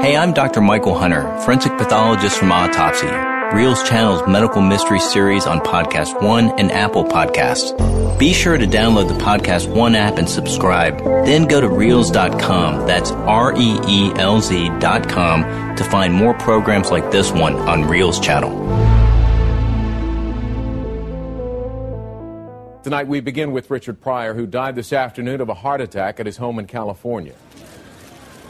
Hey, I'm Dr. Michael Hunter, forensic pathologist from Autopsy, Reelz channel's medical mystery series on Podcast One and Apple Podcasts. Be sure to download the Podcast One app and subscribe. Then go to Reelz.com, that's R-E-E-L-Z.com, to find more programs like this one on Reelz channel. Tonight we begin with Richard Pryor, who died this afternoon of a heart attack at his home in California.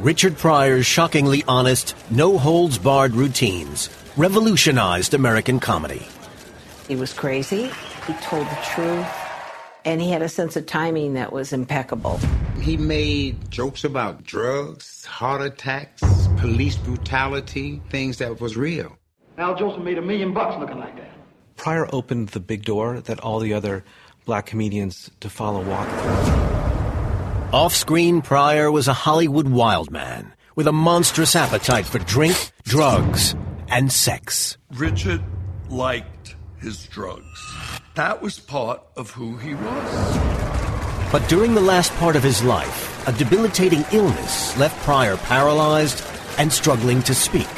Richard Pryor's shockingly honest, no holds barred routines revolutionized American comedy. He was crazy, he told the truth, and he had a sense of timing that was impeccable. He made jokes about drugs, heart attacks, police brutality, things that was real. Al Jolson made a million bucks looking like that. Pryor opened the big door that all the other black comedians to follow walked through. Off screen, Pryor was a Hollywood wild man with a monstrous appetite for drink, drugs, and sex. Richard liked his drugs. That was part of who he was. But during the last part of his life, a debilitating illness left Pryor paralyzed and struggling to speak.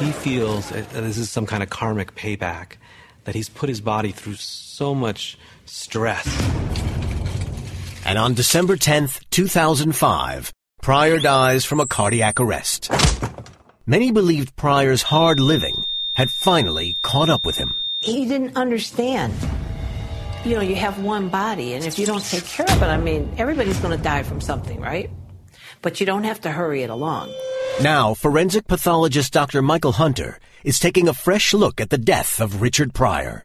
He feels that this is some kind of karmic payback, that he's put his body through so much stress. And on December 10th, 2005, Pryor dies from a cardiac arrest. Many believed Pryor's hard living had finally caught up with him. He didn't understand. You know, you have one body, and if you don't take care of it, I mean, everybody's going to die from something, right? But you don't have to hurry it along. Now, forensic pathologist Dr. Michael Hunter is taking a fresh look at the death of Richard Pryor.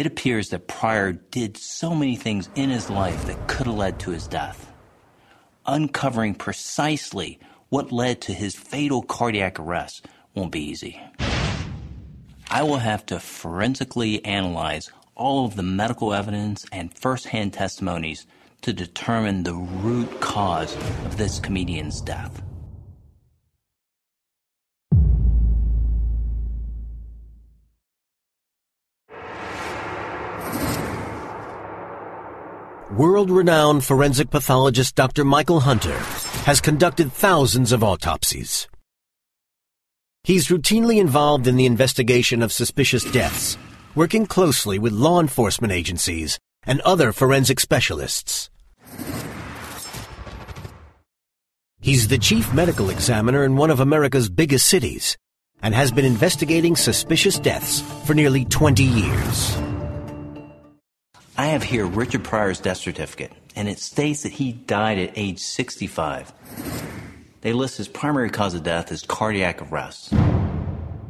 It appears that Pryor did so many things in his life that could have led to his death. Uncovering precisely what led to his fatal cardiac arrest won't be easy. I will have to forensically analyze all of the medical evidence and firsthand testimonies to determine the root cause of this comedian's death. World renowned forensic pathologist Dr. Michael Hunter has conducted thousands of autopsies. He's routinely involved in the investigation of suspicious deaths, working closely with law enforcement agencies and other forensic specialists. He's the chief medical examiner in one of America's biggest cities and has been investigating suspicious deaths for nearly 20 years. I have here Richard Pryor's death certificate, and it states that he died at age 65. They list his primary cause of death as cardiac arrest.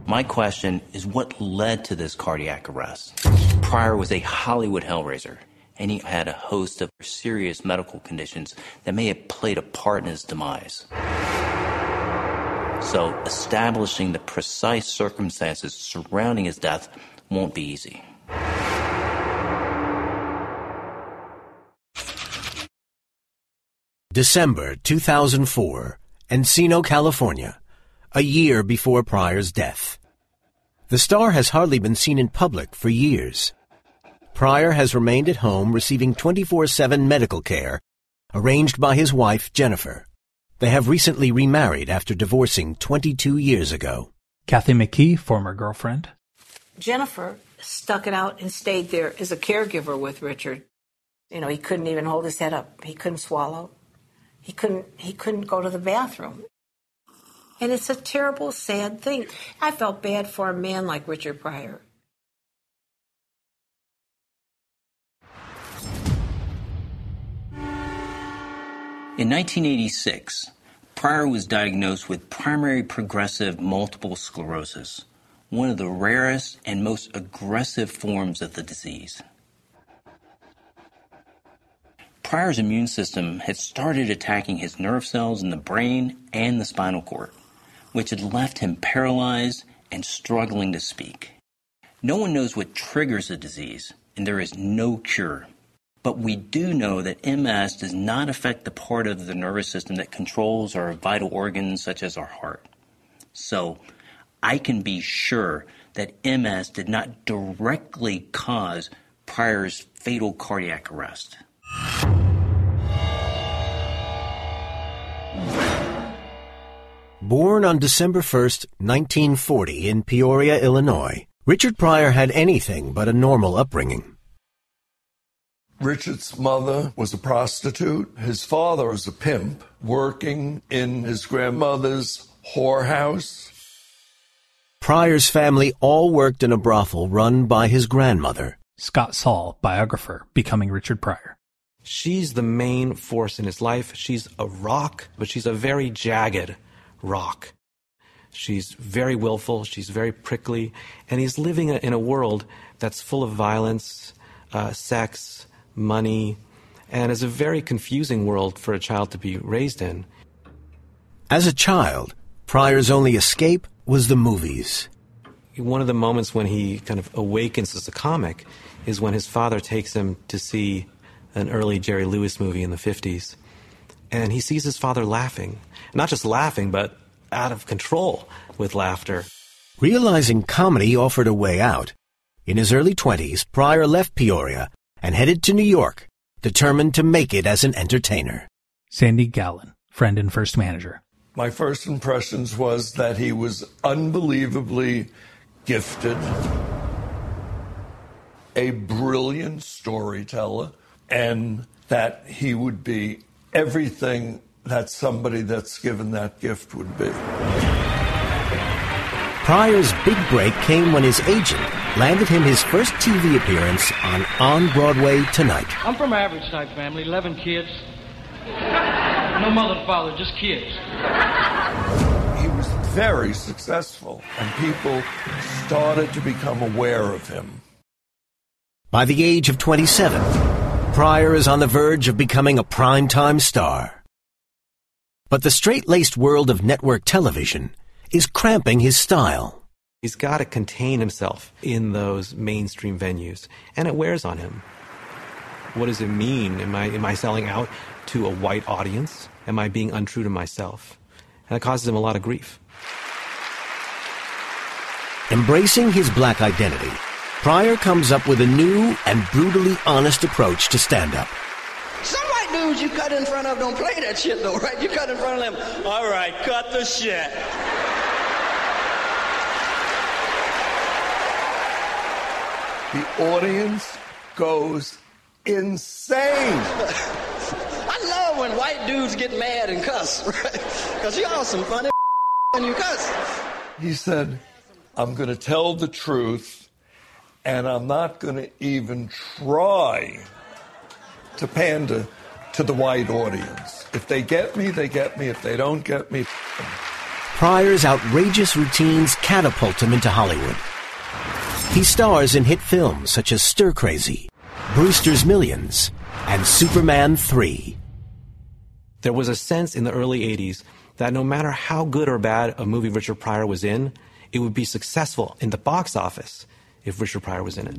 My question is what led to this cardiac arrest? Pryor was a Hollywood hellraiser, and he had a host of serious medical conditions that may have played a part in his demise. So, establishing the precise circumstances surrounding his death won't be easy. December 2004, Encino, California, a year before Pryor's death. The star has hardly been seen in public for years. Pryor has remained at home receiving 24-7 medical care arranged by his wife, Jennifer. They have recently remarried after divorcing 22 years ago. Kathy McKee, former girlfriend. Jennifer stuck it out and stayed there as a caregiver with Richard. You know, he couldn't even hold his head up. He couldn't swallow. He couldn't he couldn't go to the bathroom. And it's a terrible, sad thing. I felt bad for a man like Richard Pryor. In 1986, Pryor was diagnosed with primary progressive multiple sclerosis, one of the rarest and most aggressive forms of the disease. Pryor's immune system had started attacking his nerve cells in the brain and the spinal cord, which had left him paralyzed and struggling to speak. No one knows what triggers the disease, and there is no cure. But we do know that MS does not affect the part of the nervous system that controls our vital organs, such as our heart. So, I can be sure that MS did not directly cause Pryor's fatal cardiac arrest. Born on December 1st, 1940 in Peoria, Illinois, Richard Pryor had anything but a normal upbringing. Richard's mother was a prostitute. His father was a pimp working in his grandmother's whorehouse. Pryor's family all worked in a brothel run by his grandmother. Scott Saul, biographer, Becoming Richard Pryor. She's the main force in his life. She's a rock, but she's a very jagged rock. She's very willful, she's very prickly, and he's living in a world that's full of violence, uh, sex, money, and is a very confusing world for a child to be raised in. As a child, Pryor's only escape was the movies. One of the moments when he kind of awakens as a comic is when his father takes him to see an early Jerry Lewis movie in the 50s. And he sees his father laughing. Not just laughing, but out of control with laughter. Realizing comedy offered a way out, in his early 20s, Pryor left Peoria and headed to New York, determined to make it as an entertainer. Sandy Gallin, friend and first manager. My first impressions was that he was unbelievably gifted, a brilliant storyteller, and that he would be everything that somebody that's given that gift would be. Pryor's big break came when his agent landed him his first TV appearance on On Broadway Tonight. I'm from an average type family, 11 kids. No mother and father, just kids. He was very successful, and people started to become aware of him. By the age of 27, Pryor is on the verge of becoming a primetime star. But the straight-laced world of network television is cramping his style. He's got to contain himself in those mainstream venues, and it wears on him. What does it mean? Am I, am I selling out to a white audience? Am I being untrue to myself? And it causes him a lot of grief. Embracing his black identity, Pryor comes up with a new and brutally honest approach to stand-up. Some white dudes you cut in front of don't play that shit though, right? You cut in front of them, all right, cut the shit. The audience goes insane. I love when white dudes get mad and cuss, right? Because y'all some funny when you cuss. He said, I'm going to tell the truth, and I'm not going to even try to pander to the white audience. If they get me, they get me. If they don't get me, Pryor's outrageous routines catapult him into Hollywood. He stars in hit films such as Stir Crazy, Brewster's Millions, and Superman 3. There was a sense in the early 80s that no matter how good or bad a movie Richard Pryor was in, it would be successful in the box office if Richard Pryor was in it.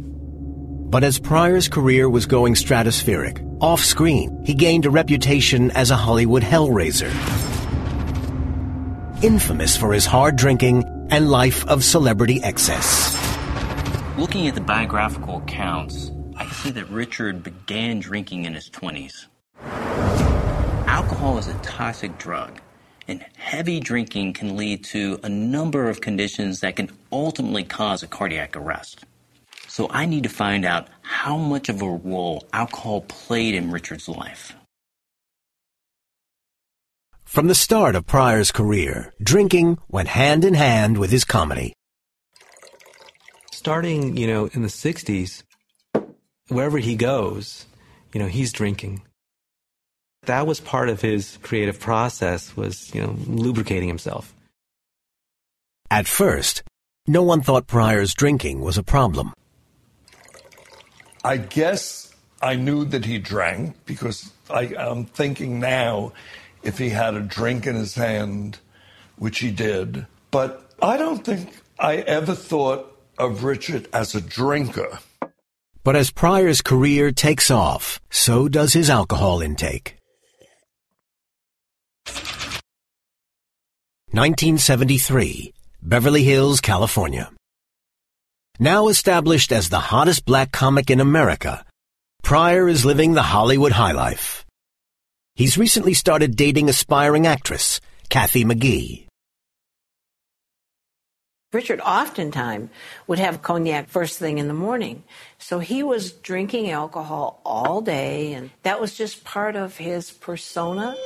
But as Pryor's career was going stratospheric, off screen, he gained a reputation as a Hollywood hellraiser. Infamous for his hard drinking and life of celebrity excess. Looking at the biographical accounts, I see that Richard began drinking in his 20s. Alcohol is a toxic drug, and heavy drinking can lead to a number of conditions that can ultimately cause a cardiac arrest. So I need to find out how much of a role alcohol played in Richard's life. From the start of Pryor's career, drinking went hand in hand with his comedy. Starting, you know, in the 60s, wherever he goes, you know, he's drinking. That was part of his creative process was, you know, lubricating himself. At first, no one thought Pryor's drinking was a problem. I guess I knew that he drank because I, I'm thinking now if he had a drink in his hand, which he did. But I don't think I ever thought of Richard as a drinker. But as Pryor's career takes off, so does his alcohol intake. 1973, Beverly Hills, California. Now established as the hottest black comic in America, Pryor is living the Hollywood high life. He's recently started dating aspiring actress, Kathy McKee. Richard oftentimes would have cognac first thing in the morning. So he was drinking alcohol all day, and that was just part of his persona.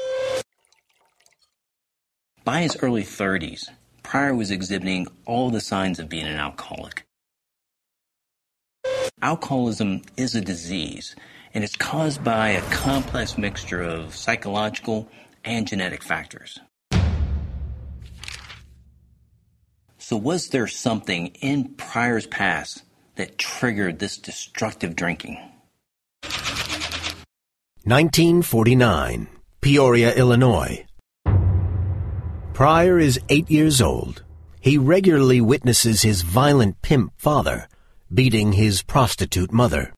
By his early 30s, Pryor was exhibiting all the signs of being an alcoholic. Alcoholism is a disease, and it's caused by a complex mixture of psychological and genetic factors. So, was there something in Pryor's past that triggered this destructive drinking? 1949, Peoria, Illinois. Pryor is eight years old. He regularly witnesses his violent pimp father beating his prostitute mother.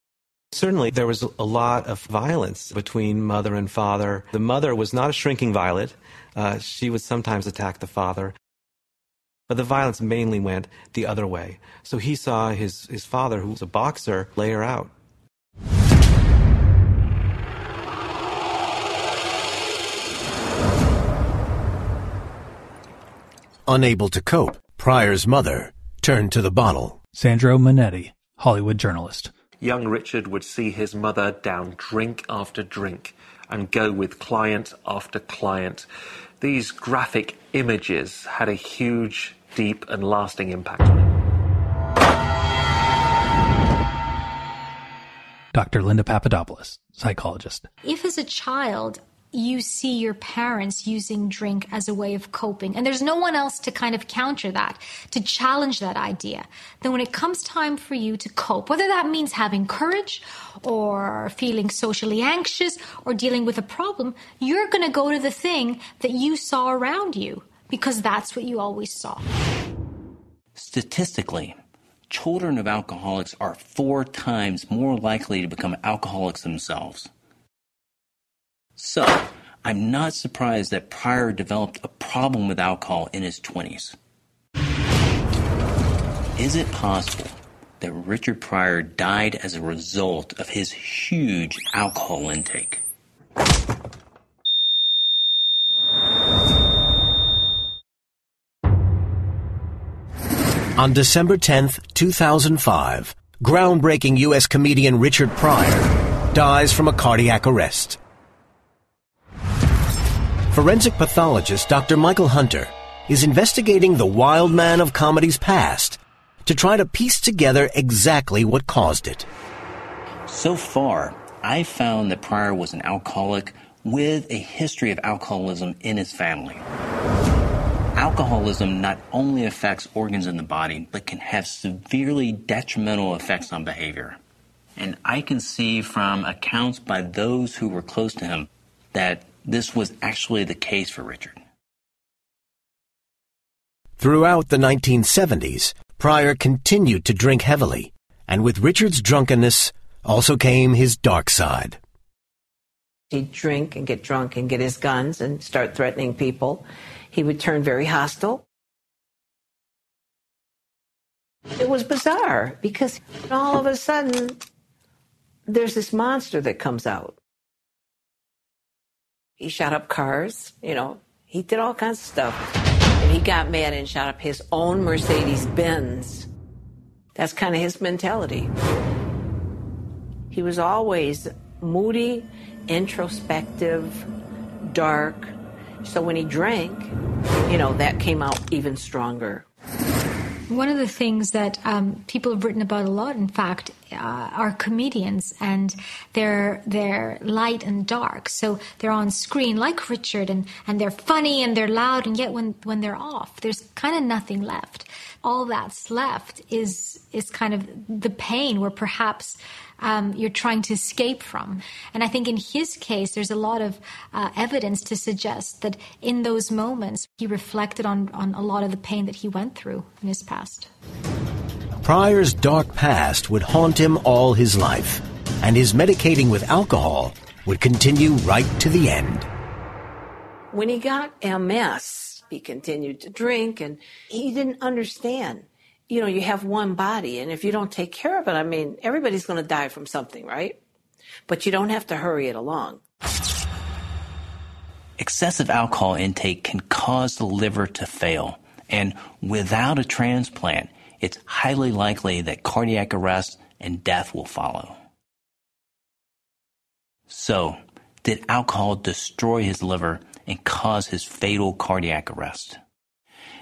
Certainly, there was a lot of violence between mother and father. The mother was not a shrinking violet. Uh, she would sometimes attack the father. But the violence mainly went the other way. So he saw his, his father, who was a boxer, lay her out. Unable to cope, Pryor's mother turned to the bottle. Sandro Monetti, Hollywood journalist. Young Richard would see his mother down drink after drink and go with client after client. These graphic images had a huge, deep, and lasting impact on him. Dr. Linda Papadopoulos, psychologist. If as a child you see your parents using drink as a way of coping. And there's no one else to kind of counter that to challenge that idea. Then when it comes time for you to cope whether that means having courage or feeling socially anxious or dealing with a problem you're going to go to the thing that you saw around you because that's what you always saw. Statistically children of alcoholics are four times more likely to become alcoholics themselves so, I'm not surprised that Pryor developed a problem with alcohol in his 20s. Is it possible that Richard Pryor died as a result of his huge alcohol intake? On December 10th, 2005, groundbreaking U.S. comedian Richard Pryor dies from a cardiac arrest. Forensic pathologist Dr. Michael Hunter is investigating the wild man of comedy's past to try to piece together exactly what caused it. So far, I found that Pryor was an alcoholic with a history of alcoholism in his family. Alcoholism not only affects organs in the body, but can have severely detrimental effects on behavior. And I can see from accounts by those who were close to him that this was actually the case for Richard. Throughout the 1970s, Pryor continued to drink heavily, and with Richard's drunkenness also came his dark side. He'd drink and get drunk and get his guns and start threatening people. He would turn very hostile. It was bizarre because all of a sudden there's this monster that comes out. He shot up cars, you know, he did all kinds of stuff. And he got mad and shot up his own Mercedes Benz. That's kind of his mentality. He was always moody, introspective, dark. So when he drank, you know, that came out even stronger. One of the things that um, people have written about a lot, in fact, uh, are comedians, and they're they're light and dark. So they're on screen like Richard, and and they're funny and they're loud, and yet when when they're off, there's kind of nothing left. all that's left is is kind of the pain where perhaps um, you're trying to escape from. And I think in his case, there's a lot of uh, evidence to suggest that in those moments, he reflected on, on a lot of the pain that he went through in his past. Pryor's dark past would haunt him all his life, and his medicating with alcohol would continue right to the end. When he got MS, he continued to drink and he didn't understand. You know, you have one body, and if you don't take care of it, I mean, everybody's going to die from something, right? But you don't have to hurry it along. Excessive alcohol intake can cause the liver to fail, and without a transplant, it's highly likely that cardiac arrest and death will follow. So, did alcohol destroy his liver and cause his fatal cardiac arrest?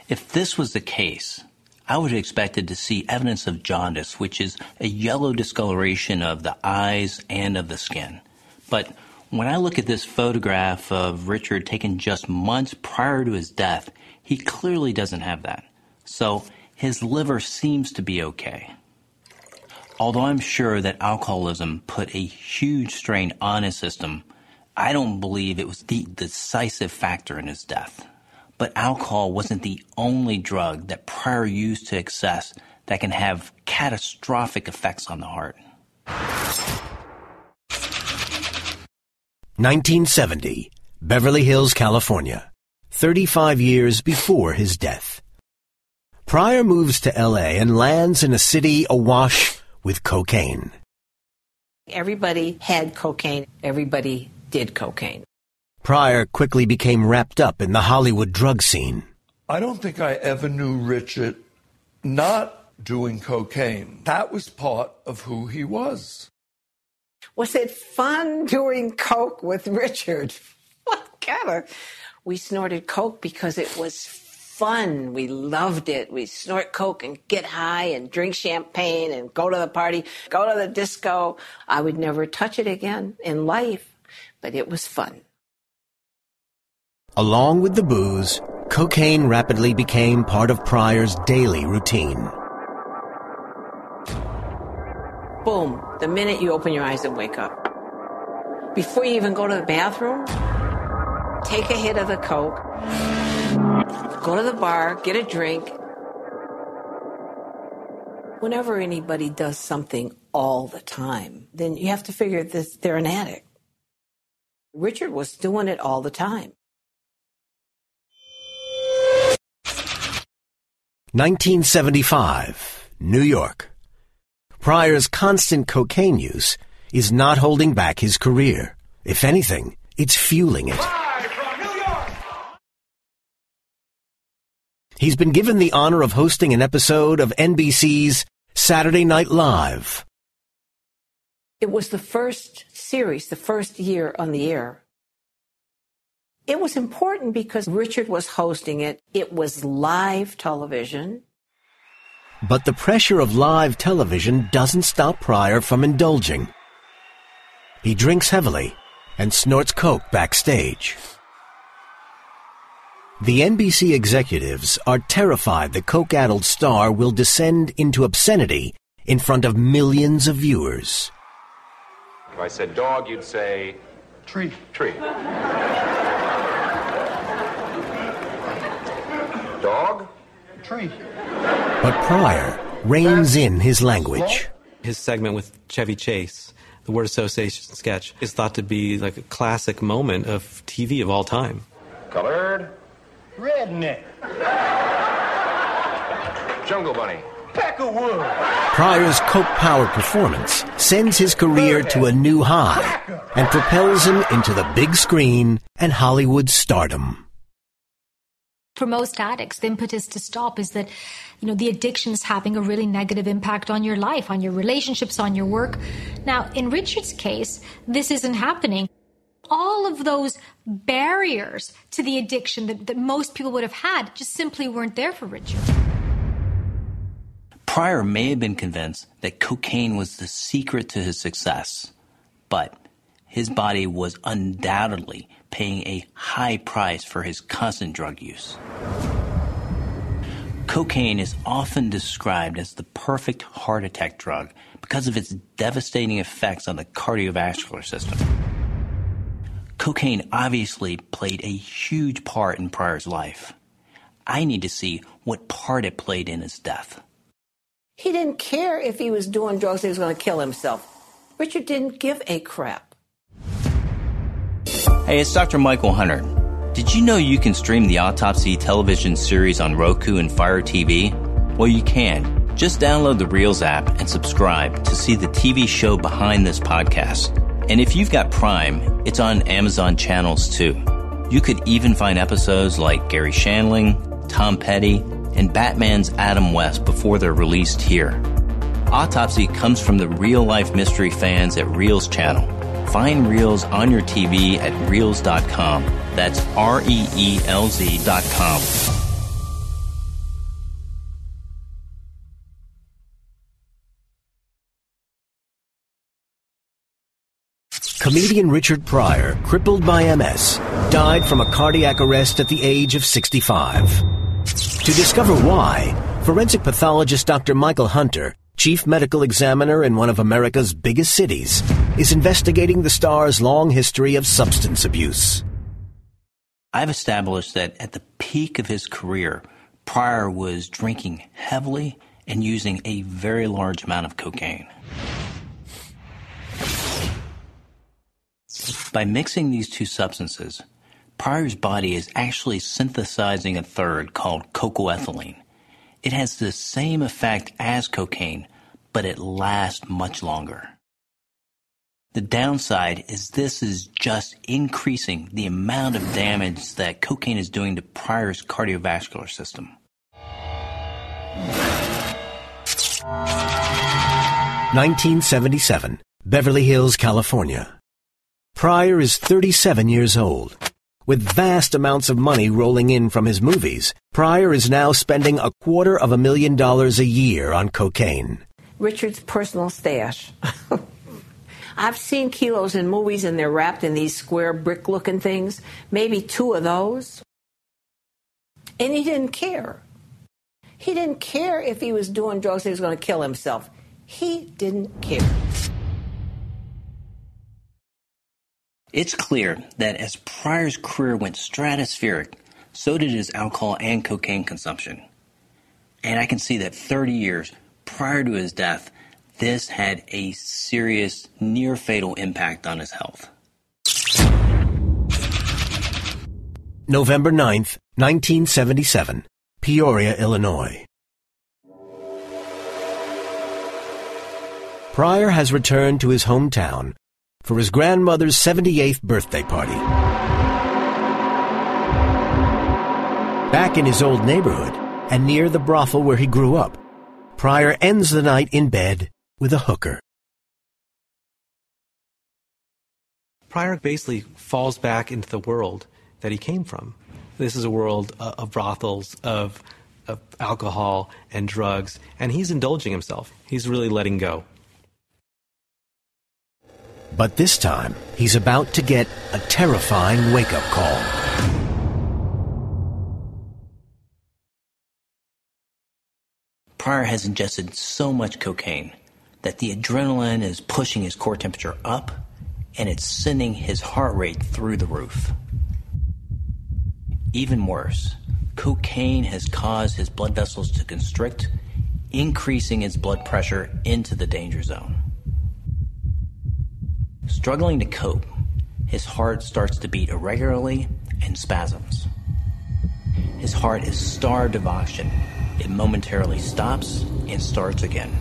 If this was the case, I would have expected to see evidence of jaundice, which is a yellow discoloration of the eyes and of the skin. But when I look at this photograph of Richard taken just months prior to his death, he clearly doesn't have that. So his liver seems to be okay. Although I'm sure that alcoholism put a huge strain on his system, I don't believe it was the decisive factor in his death. But alcohol wasn't the only drug that Pryor used to excess that can have catastrophic effects on the heart. 1970, Beverly Hills, California, 35 years before his death. Pryor moves to LA and lands in a city awash with cocaine. Everybody had cocaine. Everybody did cocaine. Pryor quickly became wrapped up in the Hollywood drug scene. I don't think I ever knew Richard not doing cocaine. That was part of who he was. Was it fun doing coke with Richard? What kind of? We snorted coke because it was fun. We loved it. We snort coke and get high and drink champagne and go to the party, go to the disco. I would never touch it again in life, but it was fun. Along with the booze, cocaine rapidly became part of Pryor's daily routine. Boom, the minute you open your eyes and wake up. Before you even go to the bathroom, take a hit of the coke, go to the bar, get a drink. Whenever anybody does something all the time, then you have to figure that they're an addict. Richard was doing it all the time. 1975, New York. Pryor's constant cocaine use is not holding back his career. If anything, it's fueling it. He's been given the honor of hosting an episode of NBC's Saturday Night Live. It was the first series, the first year on the air. It was important because Richard was hosting it. It was live television. But the pressure of live television doesn't stop Pryor from indulging. He drinks heavily and snorts coke backstage. The NBC executives are terrified the coke-addled star will descend into obscenity in front of millions of viewers. If I said dog, you'd say tree. Tree. dog? Tree. But Pryor reins in his language. His segment with Chevy Chase, the word association sketch, is thought to be like a classic moment of TV of all time. Colored? Redneck. Jungle Bunny. Peckerwood. Pryor's coke-powered performance sends his career to a new high and propels him into the big screen and Hollywood stardom for most addicts, the impetus to stop is that, you know, the addiction is having a really negative impact on your life, on your relationships, on your work. Now, in Richard's case, this isn't happening. All of those barriers to the addiction that, that most people would have had just simply weren't there for Richard. Pryor may have been convinced that cocaine was the secret to his success, but his body was undoubtedly paying a high price for his constant drug use. Cocaine is often described as the perfect heart attack drug because of its devastating effects on the cardiovascular system. Cocaine obviously played a huge part in Pryor's life. I need to see what part it played in his death. He didn't care if he was doing drugs, he was going to kill himself. Richard didn't give a crap. Hey, it's Dr. Michael Hunter. Did you know you can stream the Autopsy television series on Roku and Fire TV? Well, you can. Just download the Reelz app and subscribe to see the TV show behind this podcast. And if you've got Prime, it's on Amazon channels too. You could even find episodes like Garry Shandling, Tom Petty, and Batman's Adam West before they're released here. Autopsy comes from the real life mystery fans at Reelz channel. Find Reelz on your TV at Reelz.com. That's R E E L Z.com. Comedian Richard Pryor, crippled by MS, died from a cardiac arrest at the age of 65. To discover why, forensic pathologist Dr. Michael Hunter, chief medical examiner in one of America's biggest cities, is investigating the star's long history of substance abuse. I've established that at the peak of his career, Pryor was drinking heavily and using a very large amount of cocaine. By mixing these two substances, Pryor's body is actually synthesizing a third called cocoethylene. It has the same effect as cocaine, but it lasts much longer. The downside is this is just increasing the amount of damage that cocaine is doing to Pryor's cardiovascular system. Nineteen seventy-seven, Beverly Hills, California. Pryor is 37 years old. With vast amounts of money rolling in from his movies, Pryor is now spending a quarter of a million dollars a year on cocaine. Richard's personal stash. I've seen kilos in movies and they're wrapped in these square brick looking things, maybe two of those. And he didn't care. He didn't care if he was doing drugs, he was going to kill himself. He didn't care. It's clear that as Pryor's career went stratospheric, so did his alcohol and cocaine consumption. And I can see that 30 years prior to his death, this had a serious, near fatal impact on his health. November 9th, 1977, Peoria, Illinois. Pryor has returned to his hometown for his grandmother's 78th birthday party. Back in his old neighborhood and near the brothel where he grew up, Pryor ends the night in bed with a hooker. Pryor basically falls back into the world that he came from. This is a world uh, of brothels, of, of alcohol and drugs, and he's indulging himself. He's really letting go. But this time, he's about to get a terrifying wake up call. Pryor has ingested so much cocaine that the adrenaline is pushing his core temperature up and it's sending his heart rate through the roof. Even worse, cocaine has caused his blood vessels to constrict, increasing his blood pressure into the danger zone. Struggling to cope, his heart starts to beat irregularly and spasms. His heart is starved of oxygen. It momentarily stops and starts again.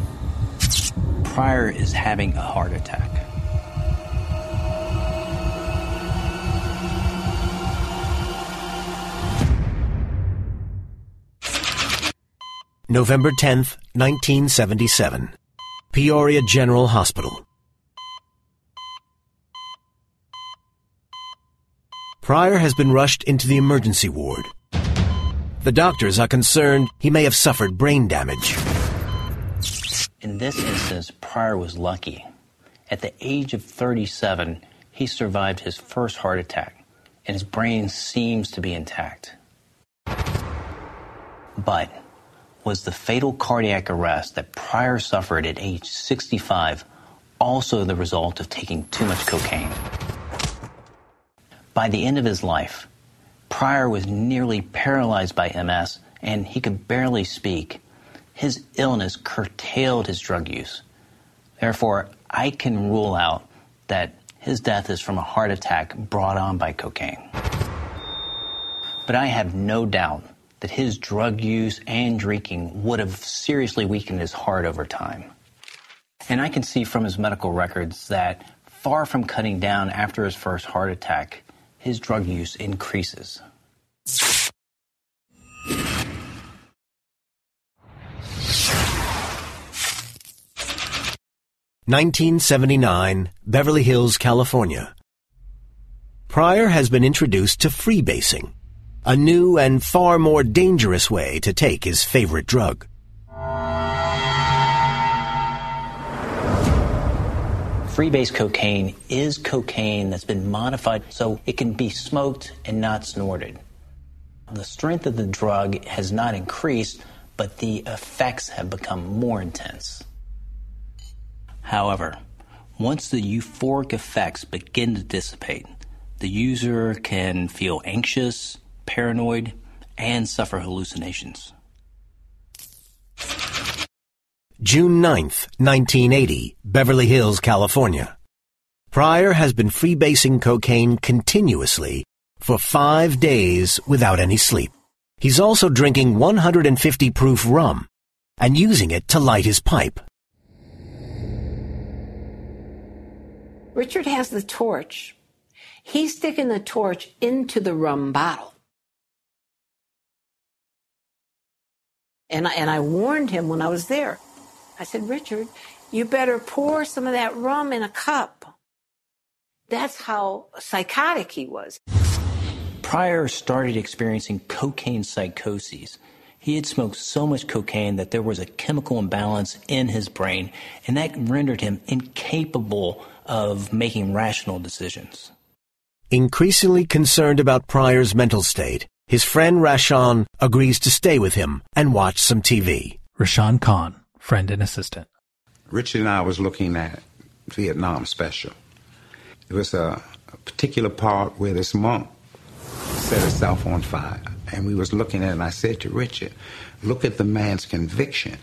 Pryor is having a heart attack. November 10th, 1977. Peoria General Hospital. Pryor has been rushed into the emergency ward. The doctors are concerned he may have suffered brain damage. In this instance, Pryor was lucky. At the age of 37, he survived his first heart attack, and his brain seems to be intact. But was the fatal cardiac arrest that Pryor suffered at age 65 also the result of taking too much cocaine? By the end of his life, Pryor was nearly paralyzed by MS and he could barely speak. His illness curtailed his drug use. Therefore, I can rule out that his death is from a heart attack brought on by cocaine. But I have no doubt that his drug use and drinking would have seriously weakened his heart over time. And I can see from his medical records that far from cutting down after his first heart attack, his drug use increases. Nineteen seventy nine, Beverly Hills, California. Pryor has been introduced to freebasing, a new and far more dangerous way to take his favorite drug. Freebase cocaine is cocaine that's been modified so it can be smoked and not snorted. The strength of the drug has not increased, but the effects have become more intense. However, once the euphoric effects begin to dissipate, the user can feel anxious, paranoid, and suffer hallucinations. June 9th, 1980, Beverly Hills, California. Pryor has been freebasing cocaine continuously for five days without any sleep. He's also drinking 150 proof rum and using it to light his pipe. Richard has the torch. He's sticking the torch into the rum bottle. And I, and I warned him when I was there. I said, Richard, you better pour some of that rum in a cup. That's how psychotic he was. Pryor started experiencing cocaine psychoses. He had smoked so much cocaine that there was a chemical imbalance in his brain, and that rendered him incapable of making rational decisions. Increasingly concerned about Pryor's mental state, his friend Rashawn agrees to stay with him and watch some TV. Rashawn Khan, friend and assistant. Richard and I was looking at Vietnam special. It was a, particular part where this monk set herself on fire. And we was looking at it, and I said to Richard, look at the man's conviction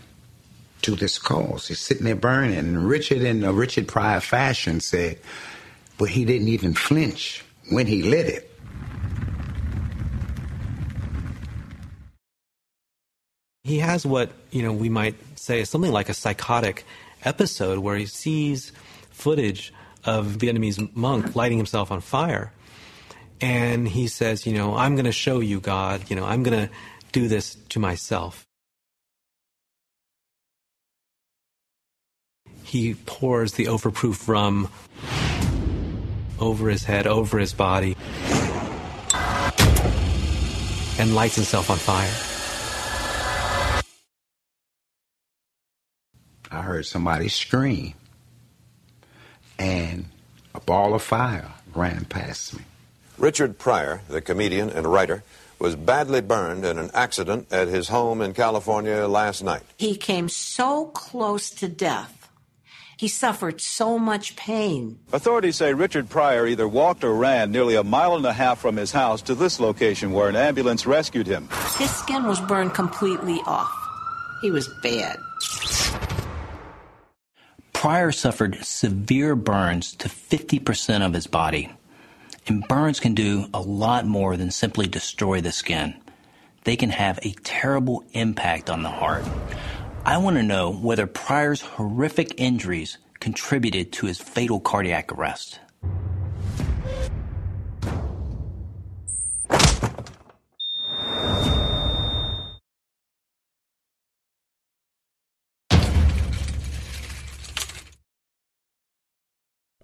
to this cause. He's sitting there burning. And Richard, in a Richard Pryor fashion, said, but he didn't even flinch when he lit it. He has what, you know, we might say is something like a psychotic episode where he sees footage of Vietnamese monk lighting himself on fire. And he says, you know, I'm going to show you God, you know, I'm going to do this to myself. He pours the overproof rum over his head, over his body, and lights himself on fire. I heard somebody scream, and a ball of fire ran past me. Richard Pryor, the comedian and writer, was badly burned in an accident at his home in California last night. He came so close to death. He suffered so much pain. Authorities say Richard Pryor either walked or ran nearly a mile and a half from his house to this location where an ambulance rescued him. His skin was burned completely off. He was bad. Pryor suffered severe burns to 50% of his body. And burns can do a lot more than simply destroy the skin. They can have a terrible impact on the heart. I want to know whether Pryor's horrific injuries contributed to his fatal cardiac arrest.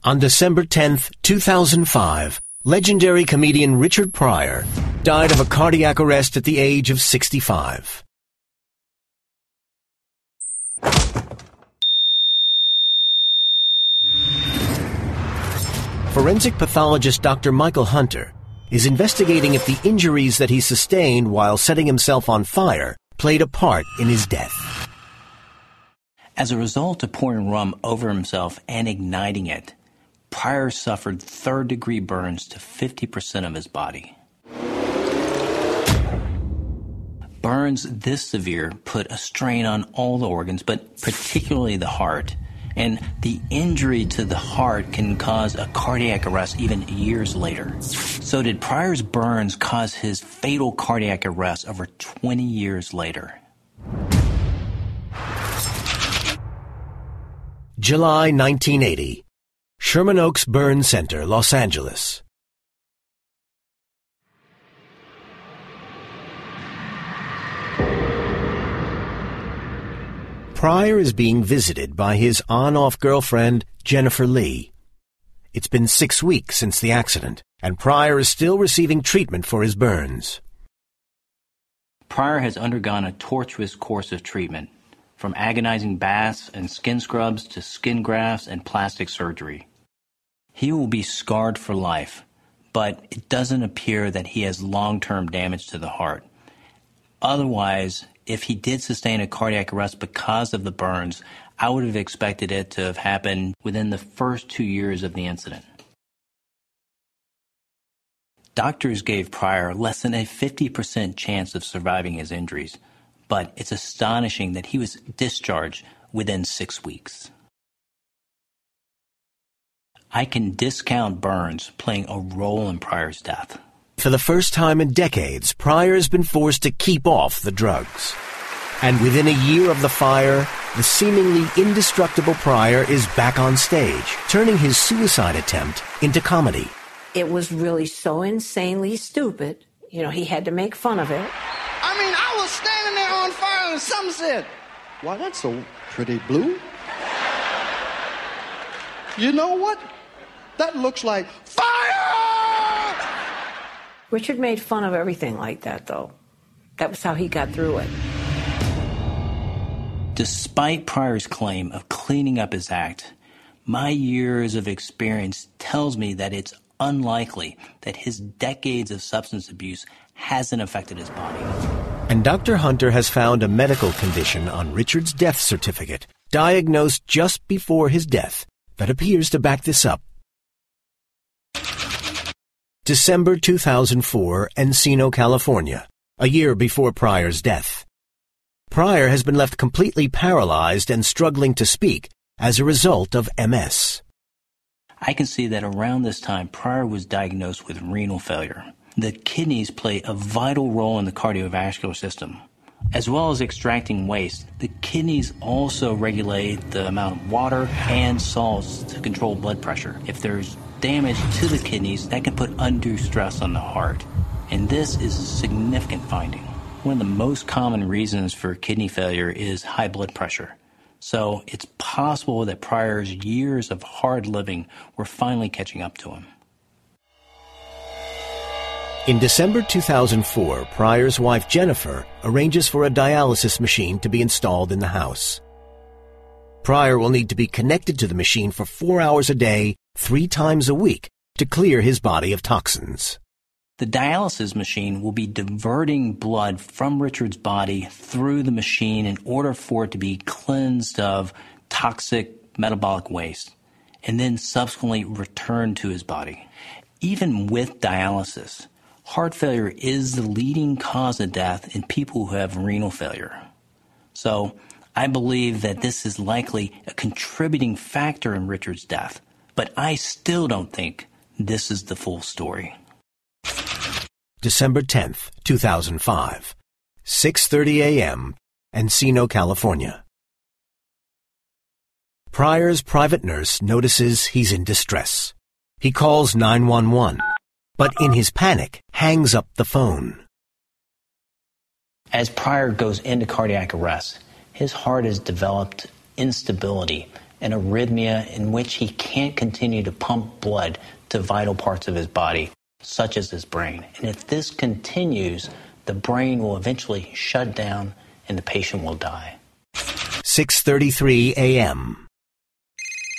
On December 10, 2005, legendary comedian Richard Pryor died of a cardiac arrest at the age of 65. Forensic pathologist Dr. Michael Hunter is investigating if the injuries that he sustained while setting himself on fire played a part in his death. As a result of pouring rum over himself and igniting it, Pryor suffered third degree burns to 50% of his body. Burns this severe put a strain on all the organs, but particularly the heart. And the injury to the heart can cause a cardiac arrest even years later. So, did Pryor's burns cause his fatal cardiac arrest over 20 years later? July 1980. Sherman Oaks Burn Center, Los Angeles. Pryor is being visited by his on-off girlfriend, Jennifer Lee. It's been six weeks since the accident, and Pryor is still receiving treatment for his burns. Pryor has undergone a tortuous course of treatment, from agonizing baths and skin scrubs to skin grafts and plastic surgery. He will be scarred for life, but it doesn't appear that he has long term damage to the heart. Otherwise, if he did sustain a cardiac arrest because of the burns, I would have expected it to have happened within the first two years of the incident. Doctors gave Pryor less than a 50% chance of surviving his injuries, but it's astonishing that he was discharged within six weeks. I can discount burns playing a role in Pryor's death. For the first time in decades, Pryor has been forced to keep off the drugs. And within a year of the fire, the seemingly indestructible Pryor is back on stage, turning his suicide attempt into comedy. It was really so insanely stupid. You know, he had to make fun of it. I mean, I was standing there on fire and some said, Why, that's so pretty blue. You know what? That looks like fire! Richard made fun of everything like that, though. That was how he got through it. Despite Pryor's claim of cleaning up his act, my years of experience tells me that it's unlikely that his decades of substance abuse hasn't affected his body. And Dr. Hunter has found a medical condition on Richard's death certificate, diagnosed just before his death, that appears to back this up. December 2004, Encino, California, a year before Pryor's death. Pryor has been left completely paralyzed and struggling to speak as a result of MS. I can see that around this time, Pryor was diagnosed with renal failure. The kidneys play a vital role in the cardiovascular system. As well as extracting waste, the kidneys also regulate the amount of water and salts to control blood pressure. If there's damage to the kidneys, that can put undue stress on the heart. And this is a significant finding. One of the most common reasons for kidney failure is high blood pressure. So it's possible that Pryor's years of hard living were finally catching up to him. In December 2004, Pryor's wife Jennifer arranges for a dialysis machine to be installed in the house. Pryor will need to be connected to the machine for four hours a day, three times a week, to clear his body of toxins. The dialysis machine will be diverting blood from Richard's body through the machine in order for it to be cleansed of toxic metabolic waste and then subsequently returned to his body. Even with dialysis, heart failure is the leading cause of death in people who have renal failure. So, I believe that this is likely a contributing factor in Richard's death, but I still don't think this is the full story. December 10th, 2005, 6:30 a.m., Encino, California. Pryor's private nurse notices he's in distress. He calls 911, but in his panic hangs up the phone. As Pryor goes into cardiac arrest, his heart has developed instability and arrhythmia in which he can't continue to pump blood to vital parts of his body, such as his brain. And if this continues, the brain will eventually shut down and the patient will die. 6:33 a.m.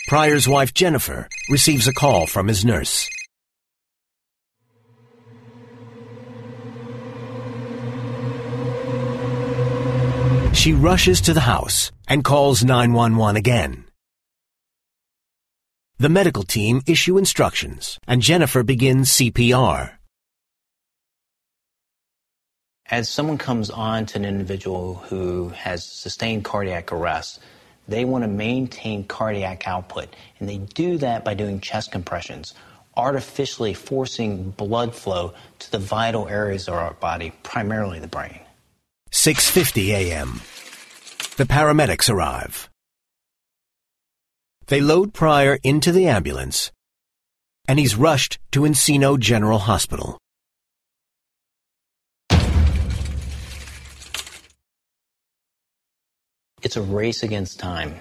Pryor's wife Jennifer receives a call from his nurse. She rushes to the house and calls 911 again. The medical team issue instructions and Jennifer begins CPR. As someone comes on to an individual who has sustained cardiac arrest, they want to maintain cardiac output, and they do that by doing chest compressions, artificially forcing blood flow to the vital areas of our body, primarily the brain. 6:50 a.m. The paramedics arrive. They load Pryor into the ambulance, and he's rushed to Encino General Hospital. It's a race against time.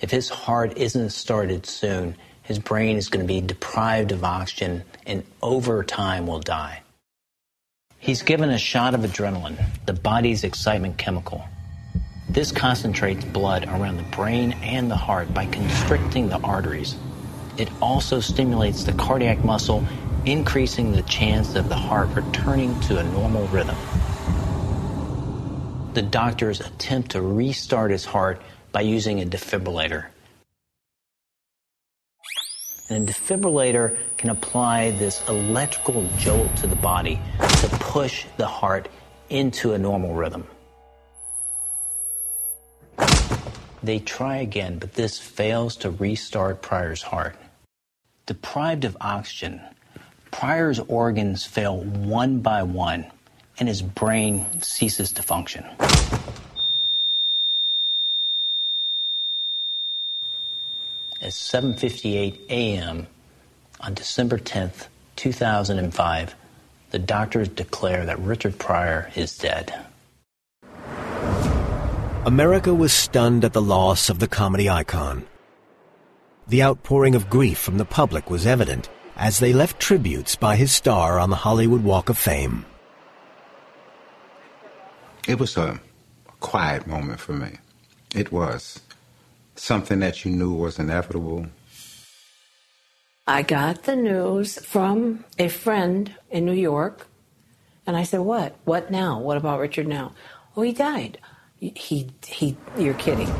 If his heart isn't started soon, his brain is going to be deprived of oxygen and over time will die. He's given a shot of adrenaline, the body's excitement chemical. This concentrates blood around the brain and the heart by constricting the arteries. It also stimulates the cardiac muscle, increasing the chance of the heart returning to a normal rhythm. The doctors attempt to restart his heart by using a defibrillator. And a defibrillator can apply this electrical jolt to the body to push the heart into a normal rhythm. They try again, but this fails to restart Pryor's heart. Deprived of oxygen, Pryor's organs fail one by one, and his brain ceases to function. At 7:58 a.m. on December 10th, 2005, the doctors declare that Richard Pryor is dead. America was stunned at the loss of the comedy icon. The outpouring of grief from the public was evident as they left tributes by his star on the Hollywood Walk of Fame. It was a quiet moment for me. It was something that you knew was inevitable. I got the news from a friend in New York, and I said, "What? What now? What about Richard now? Oh, he died. He he. You're kidding."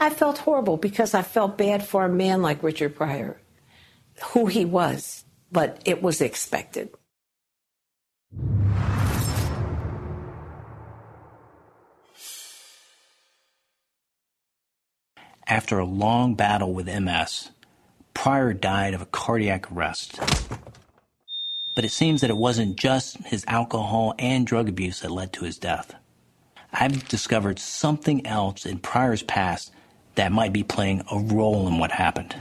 I felt horrible because I felt bad for a man like Richard Pryor, who he was, but it was expected. After a long battle with MS, Pryor died of a cardiac arrest. But it seems that it wasn't just his alcohol and drug abuse that led to his death. I've discovered something else in Pryor's past that might be playing a role in what happened.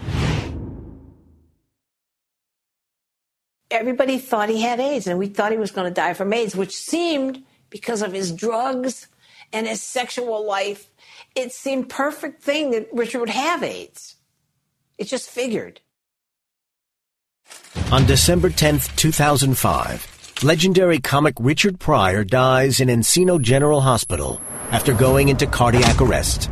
Everybody thought he had AIDS, and we thought he was going to die from AIDS, which seemed, because of his drugs and his sexual life, it seemed perfect thing that Richard would have AIDS. It just figured. On December 10th, 2005, legendary comic Richard Pryor dies in Encino General Hospital after going into cardiac arrest.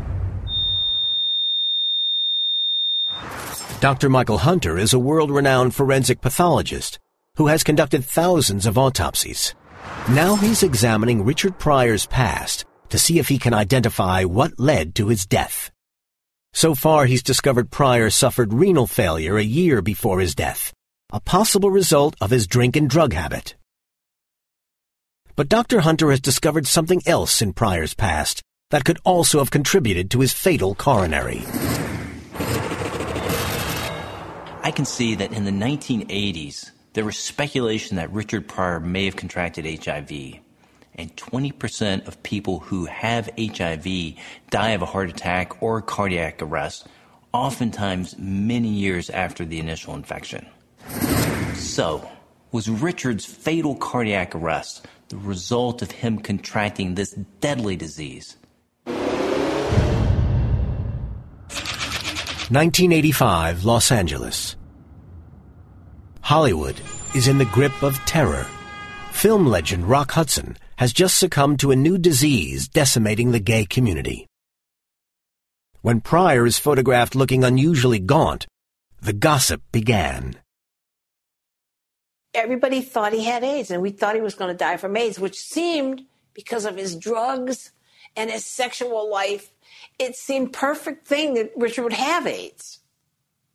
Dr. Michael Hunter is a world-renowned forensic pathologist who has conducted thousands of autopsies. Now he's examining Richard Pryor's past to see if he can identify what led to his death. So far, he's discovered Pryor suffered renal failure a year before his death, a possible result of his drink and drug habit. But Dr. Hunter has discovered something else in Pryor's past that could also have contributed to his fatal coronary. I can see that in the 1980s, there was speculation that Richard Pryor may have contracted HIV and 20% of people who have HIV die of a heart attack or cardiac arrest, oftentimes many years after the initial infection. So, was Richard's fatal cardiac arrest the result of him contracting this deadly disease? 1985, Los Angeles. Hollywood is in the grip of terror. Film legend Rock Hudson has just succumbed to a new disease decimating the gay community. When Pryor is photographed looking unusually gaunt, the gossip began. Everybody thought he had AIDS, and we thought he was going to die from AIDS, which seemed, because of his drugs and his sexual life, it seemed perfect thing that Richard would have AIDS.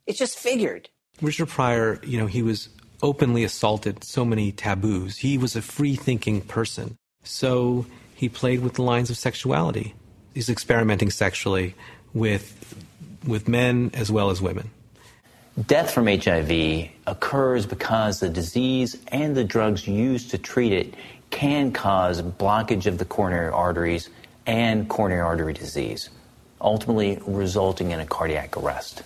It just figured. Richard Pryor, you know, he was openly assaulted so many taboos. He was a free thinking person. So he played with the lines of sexuality. He's experimenting sexually with, with men as well as women. Death from HIV occurs because the disease and the drugs used to treat it can cause blockage of the coronary arteries and coronary artery disease, ultimately resulting in a cardiac arrest.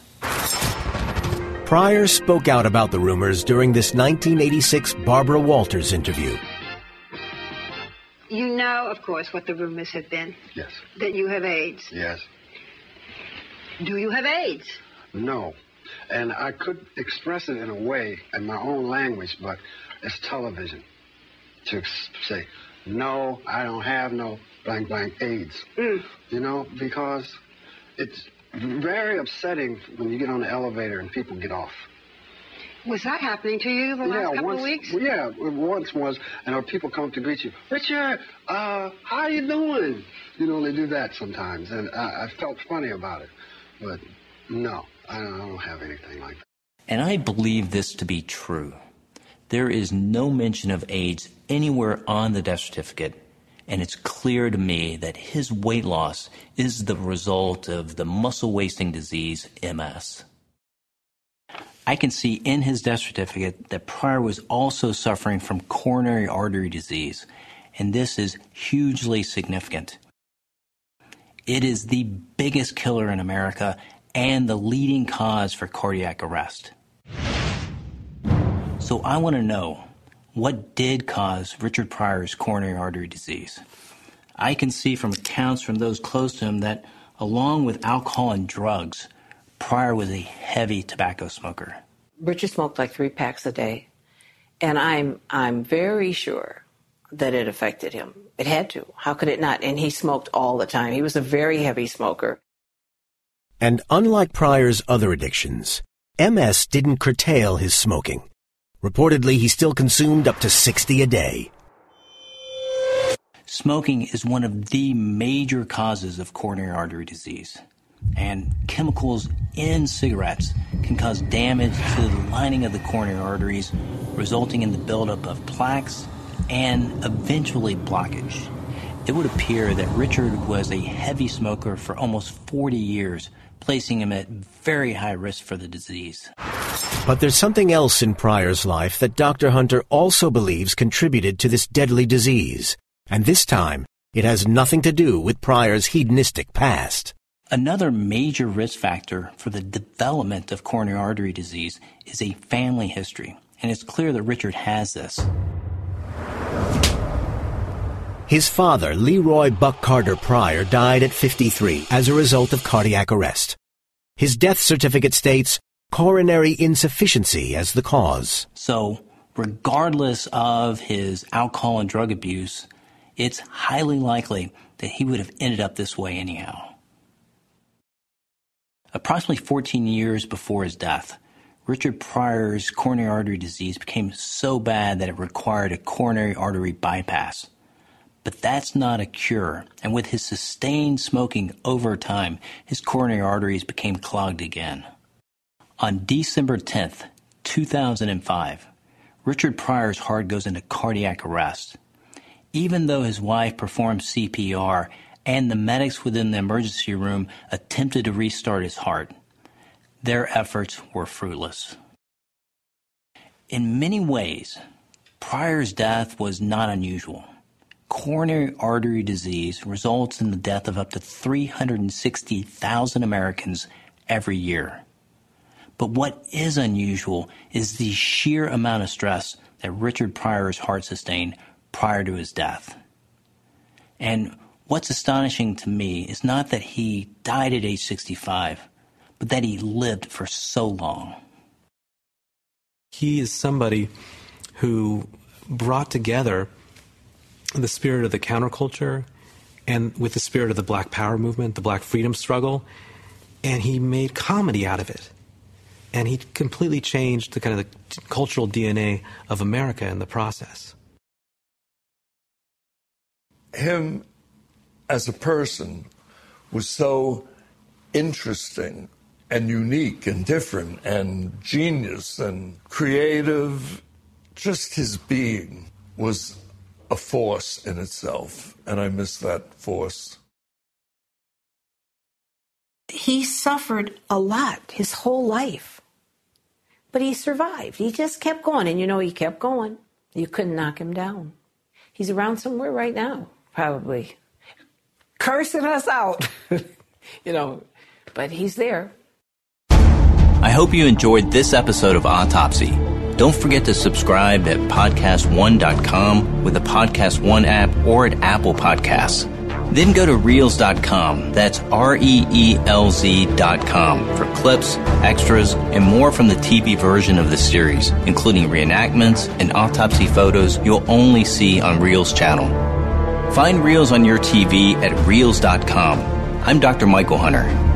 Pryor spoke out about the rumors during this 1986 Barbara Walters interview. You know, of course, what the rumors have been. Yes. That you have AIDS. Yes. Do you have AIDS? No. And I could express it in a way in my own language, but it's television to say, no, I don't have no blank blank AIDS. Mm. You know, because it's very upsetting when you get on the elevator and people get off. Was that happening to you the last yeah, couple once, of weeks? Yeah, it once was, and our people come to greet you. Richard, uh, how you doing? You know, they do that sometimes, and I, I felt funny about it. But no, I don't, I don't have anything like that. And I believe this to be true. There is no mention of AIDS anywhere on the death certificate, and it's clear to me that his weight loss is the result of the muscle wasting disease, MS. I can see in his death certificate that Pryor was also suffering from coronary artery disease, and this is hugely significant. It is the biggest killer in America and the leading cause for cardiac arrest. So I want to know what did cause Richard Pryor's coronary artery disease? I can see from accounts from those close to him that, along with alcohol and drugs, Pryor was a heavy tobacco smoker. Richard smoked like three packs a day, and I'm I'm very sure that it affected him. It had to. How could it not? And he smoked all the time. He was a very heavy smoker. And unlike Pryor's other addictions, MS didn't curtail his smoking. Reportedly, he still consumed up to 60 a day. Smoking is one of the major causes of coronary artery disease. And chemicals in cigarettes can cause damage to the lining of the coronary arteries, resulting in the buildup of plaques and eventually blockage. It would appear that Richard was a heavy smoker for almost 40 years, placing him at very high risk for the disease. But there's something else in Pryor's life that Dr. Hunter also believes contributed to this deadly disease. And this time, it has nothing to do with Pryor's hedonistic past. Another major risk factor for the development of coronary artery disease is a family history, and it's clear that Richard has this. His father, Leroy Buck Carter Pryor, died at 53 as a result of cardiac arrest. His death certificate states coronary insufficiency as the cause. So, regardless of his alcohol and drug abuse, it's highly likely that he would have ended up this way anyhow. Approximately 14 years before his death, Richard Pryor's coronary artery disease became so bad that it required a coronary artery bypass. But that's not a cure, and with his sustained smoking over time, his coronary arteries became clogged again. On December 10th, 2005, Richard Pryor's heart goes into cardiac arrest. Even though his wife performed CPR and the medics within the emergency room attempted to restart his heart, their efforts were fruitless. In many ways, Pryor's death was not unusual. Coronary artery disease results in the death of up to 360,000 Americans every year. But what is unusual is the sheer amount of stress that Richard Pryor's heart sustained prior to his death. And what's astonishing to me is not that he died at age 65, but that he lived for so long. He is somebody who brought together the spirit of the counterculture and with the spirit of the black power movement, the black freedom struggle, and he made comedy out of it. And he completely changed the kind of the cultural DNA of America in the process. Him as a person was so interesting and unique and different and genius and creative. Just his being was a force in itself, and I miss that force. He suffered a lot his whole life, but he survived. He just kept going, and you know, he kept going. You couldn't knock him down. He's around somewhere right now, probably cursing us out, you know, but he's there. I hope you enjoyed this episode of Autopsy. Don't forget to subscribe at podcast1.com with the Podcast One app or at Apple Podcasts. Then go to Reelz.com. that's R E E L Z.com, for clips, extras, and more from the TV version of the series, including reenactments and autopsy photos you'll only see on Reelz channel. Find Reelz on your TV at Reelz.com. I'm Dr. Michael Hunter.